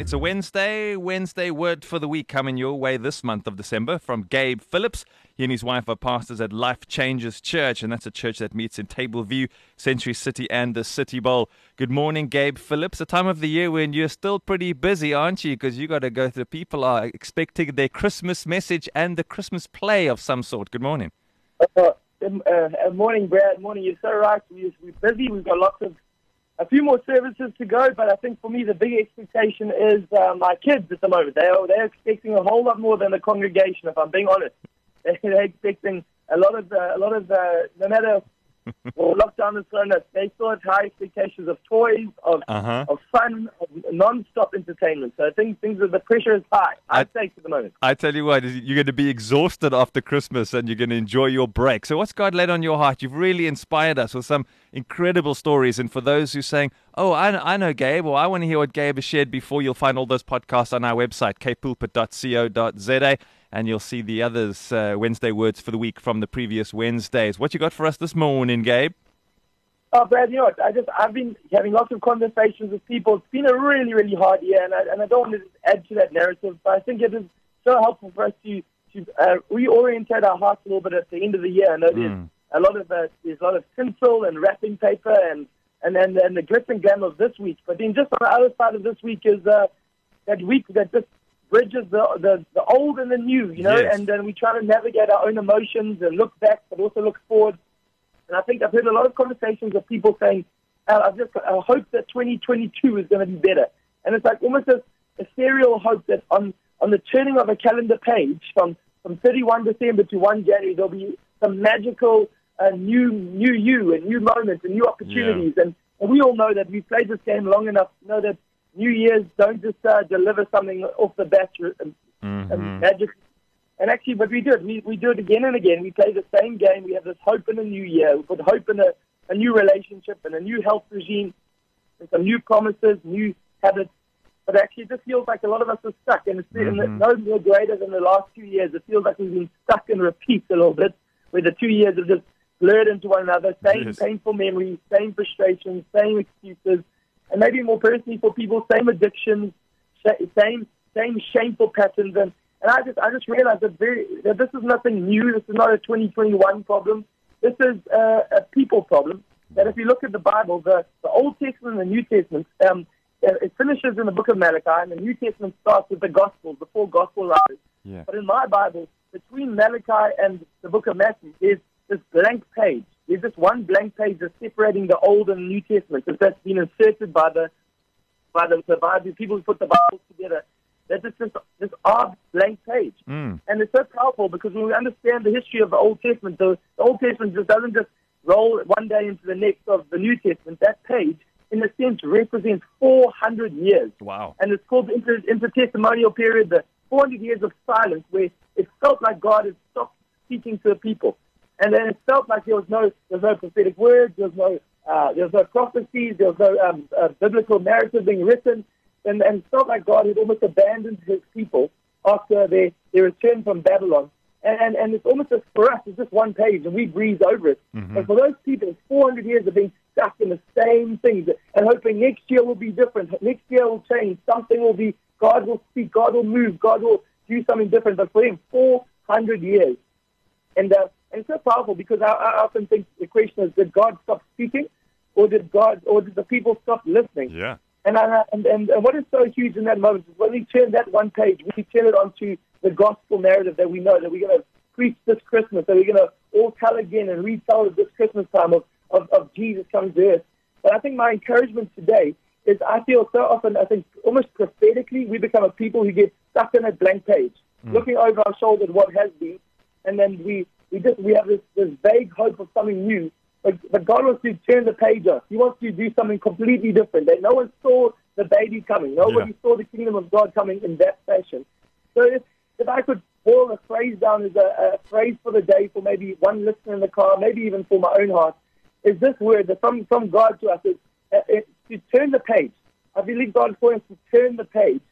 It's a Wednesday, Wednesday word for the week coming your way this month of December from Gabe Phillips. He and his wife are pastors at Life Changes Church, and that's a church that meets in Tableview, Century City, and the City Bowl. Good morning, Gabe Phillips. A time of the year when you're still pretty busy, aren't you? Because you got to go through. People are expecting their Christmas message and the Christmas play of some sort. Good morning. Uh, uh, morning, Brad. Morning. You're so right. We, we're busy. We've got lots of, a few more services to go. But I think for me, the big expectation is uh, my kids at the moment. They are they're expecting a whole lot more than the congregation. If I'm being honest, they're expecting a lot of uh, a lot of uh, no matter well, lockdown has thrown us. They still have high expectations of toys, of Uh-huh. of fun, of non-stop entertainment. So I think things are the pressure is high. I- I'd say at the moment. I tell you what, you're going to be exhausted after Christmas and you're going to enjoy your break. So, what's God laid on your heart? You've really inspired us with some incredible stories. And for those who are saying, Oh, I, I know Gabe, or I want to hear what Gabe has shared before, you'll find all those podcasts on our website, kpulpit.co.za. And you'll see the others, uh, Wednesday words for the week from the previous Wednesdays. What you got for us this morning, Gabe? Oh, Brad, you know what? I just I've been having lots of conversations with people. It's been a really, really hard year, and I, and I don't want to add to that narrative, but I think it is so helpful for us to to uh, reorientate our hearts a little bit at the end of the year. I know there's Mm. a lot of uh, there's a lot of tinsel and wrapping paper and and then and the glitz and glam of this week. But then just on the other side of this week is uh, that week that just bridges the, the the old and the new, you know. Yes. And then we try to navigate our own emotions and look back, but also look forward. And I think I've heard a lot of conversations of people saying, uh, "I just I hope that 2022 is going to be better." And it's like almost a, a serial hope that on on the turning of a calendar page from from 31 December to 1 January, there'll be some magical uh, new new you and new moments and new opportunities. And, and we all know that we've played this game long enough to know that New Year's don't just uh, deliver something off the bat and, and magic. And actually, but we do it. We, we do it again and again. We play the same game. We have this hope in a new year. We put hope in a, a new relationship and a new health regime and some new promises, new habits. But actually, it just feels like a lot of us are stuck. And it's and mm-hmm. no more greater than the last two years. It feels like we've been stuck in repeat a little bit, where the two years have just blurred into one another. Same Yes. painful memories, same frustrations, same excuses, and maybe more personally for people, same addictions, same same shameful patterns. And, and I just I just realized that very that this is nothing new. This is not a 2021 problem. This is uh, a people problem. That if you look at the Bible, the, the Old Testament and the New Testament, um, it finishes in the book of Malachi, and the New Testament starts with the Gospels, the four Gospel writers. Yeah. But in my Bible, between Malachi and the book of Matthew, there's this blank page. There's just one blank page that's separating the Old and New Testament. Because that's been inserted by the by the, the Bible, people who put the Bible together. That's just this, this odd blank page. Mm. And it's so powerful because when we understand the history of the Old Testament, the, the Old Testament just doesn't just roll one day into the next of the New Testament. That page, in a sense, represents 400 years. Wow. And it's called the inter, intertestamental period, the 400 years of silence, where it felt like God had stopped speaking to the people. And then it felt like there was no, there was no prophetic words, there was no, uh, there was no prophecies, there was no um, uh, biblical narrative being written, and, and it felt like God had almost abandoned His people after their, their return from Babylon. And, and, it's almost just, for us, it's just one page, and we breeze over it. But for those people, it's 400 years of being stuck in the same things and hoping next year will be different. Next year will change. Something will be, God will speak, God will move, God will do something different. But for him, 400 years. And, uh, and it's so powerful because I, I often think the question is, did God stop speaking? Or did God, or did the people stop listening? Yeah. And, I, and, and, what is so huge in that moment is when we turn that one page, we turn it onto the gospel narrative that we know that we're going to preach this Christmas, that we're going to all tell again and retell at this Christmas time of, of, of Jesus coming to earth. But I think my encouragement today is I feel so often, I think almost prophetically, we become a people who get stuck in a blank page, hmm. looking over our shoulder at what has been, and then we, we just we have this, this vague hope of something new. But, but God wants to turn the page off. He wants to do something completely different. That no one saw the baby coming. Nobody saw the kingdom of God coming in that fashion. So if, if I could boil a phrase down as a, a phrase for the day for maybe one listener in the car, maybe even for my own heart, is this word that from, from God to us is uh, to turn the page. I believe God calling us to turn the page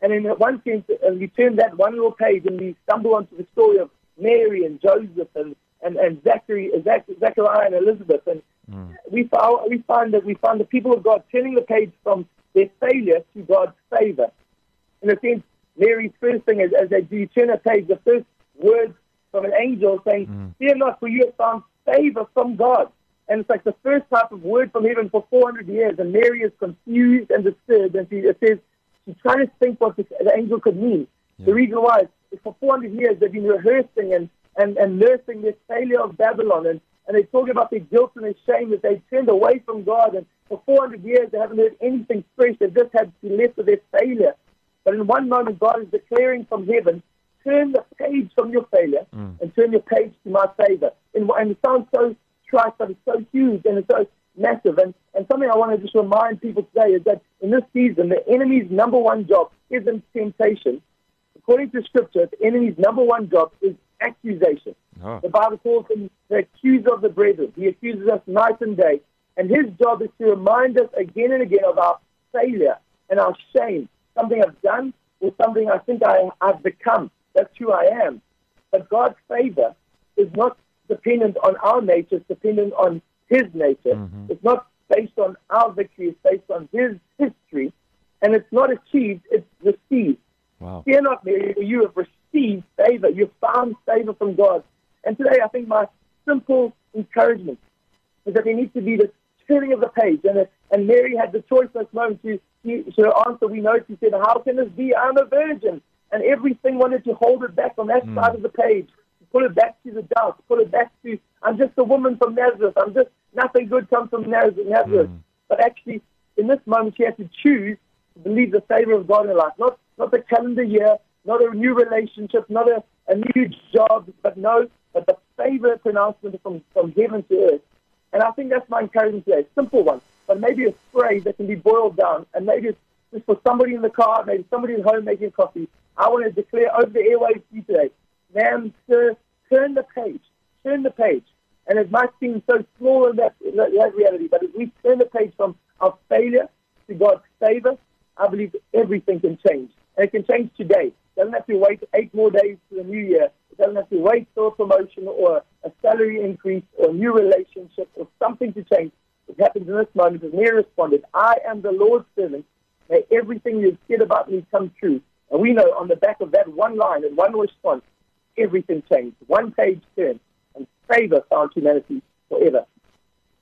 And in that one sense, uh, we turn that one little page and we stumble onto the story of Mary and Joseph and, and, and Zachary, Zach, Zachariah and Elizabeth. And mm. we, found, we find that we find the people of God turning the page from their failure to God's favor. In a sense, Mary's first thing is, as they do turn a page, the first words from an angel saying, mm. Fear not, for you have found favor from God. And it's like the first type of word from heaven for 400 years. And Mary is confused and disturbed. And she, it says, she's trying to think what this, the angel could mean. Yeah. The reason why is for 400 years they've been rehearsing and, and, and nursing this failure of Babylon. And, and they talk about their guilt and their shame that they turned away from God. And for 400 years they haven't heard anything fresh. They've just had to be left with their failure. But in one moment, God is declaring from heaven, turn the page from your failure mm. and turn your page to my favor. And, and it sounds so trite, but it's so huge and it's so massive. And, and something I want to just remind people today is that in this season, the enemy's number one job isn't temptation. According to Scripture, the enemy's number one job is accusation. Oh. The Bible calls him the accuser of the brethren. He accuses us night and day. And his job is to remind us again and again of our failure and our shame something I've done or something I think I, I've become. That's who I am. But God's favor is not dependent on our nature, it's dependent on His nature. Mm-hmm. It's not based on our victory, it's based on His history. And it's not achieved, it's. Fear not, Mary, you have received favor. You've found favor from God. And today, I think my simple encouragement is that there needs to be this turning of the page. And, and Mary had the choice this moment to she, her answer, we know, she said, How can this be? I'm a virgin. And everything wanted to hold it back on that mm. side of the page, pull it back to the doubt, pull it back to, I'm just a woman from Nazareth. I'm just, nothing good comes from Nazareth. Nazareth. Mm. But actually, in this moment, she has to choose to believe the favor of God in her life. Not, not the calendar year, not a new relationship, not a, a new job, but no, but the favor pronouncement from, from heaven to earth. And I think that's my encouragement today. A Simple one but maybe a phrase that can be boiled down, and maybe it's just for somebody in the car, maybe somebody at home making coffee. I want to declare over the airwaves to you today, ma'am, sir, turn the page, turn the page. And it might seem so small in that, in that reality, but if we turn the page from our failure to God's favor, I believe everything can change. And it can change today. It doesn't have to wait eight more days to the new year. It doesn't have to wait for a promotion or a salary increase or a new relationship or something to change. It happens in this moment is Mary responded, I am the Lord's servant. May everything you've said about me come true. And we know on the back of that one line and one response, everything changed. One page turned, and favor found humanity forever.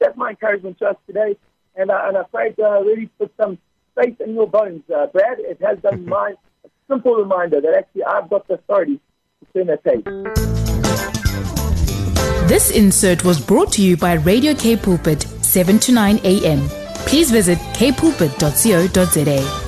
That's my encouragement to us today. And, uh, and I pray uh, really put some faith in your bones, uh, Brad. It has done my a simple reminder that actually I've got the authority to turn that page. This insert was brought to you by Radio K Pulpit 7 to 9 a.m. Please visit kpulpit.co.za.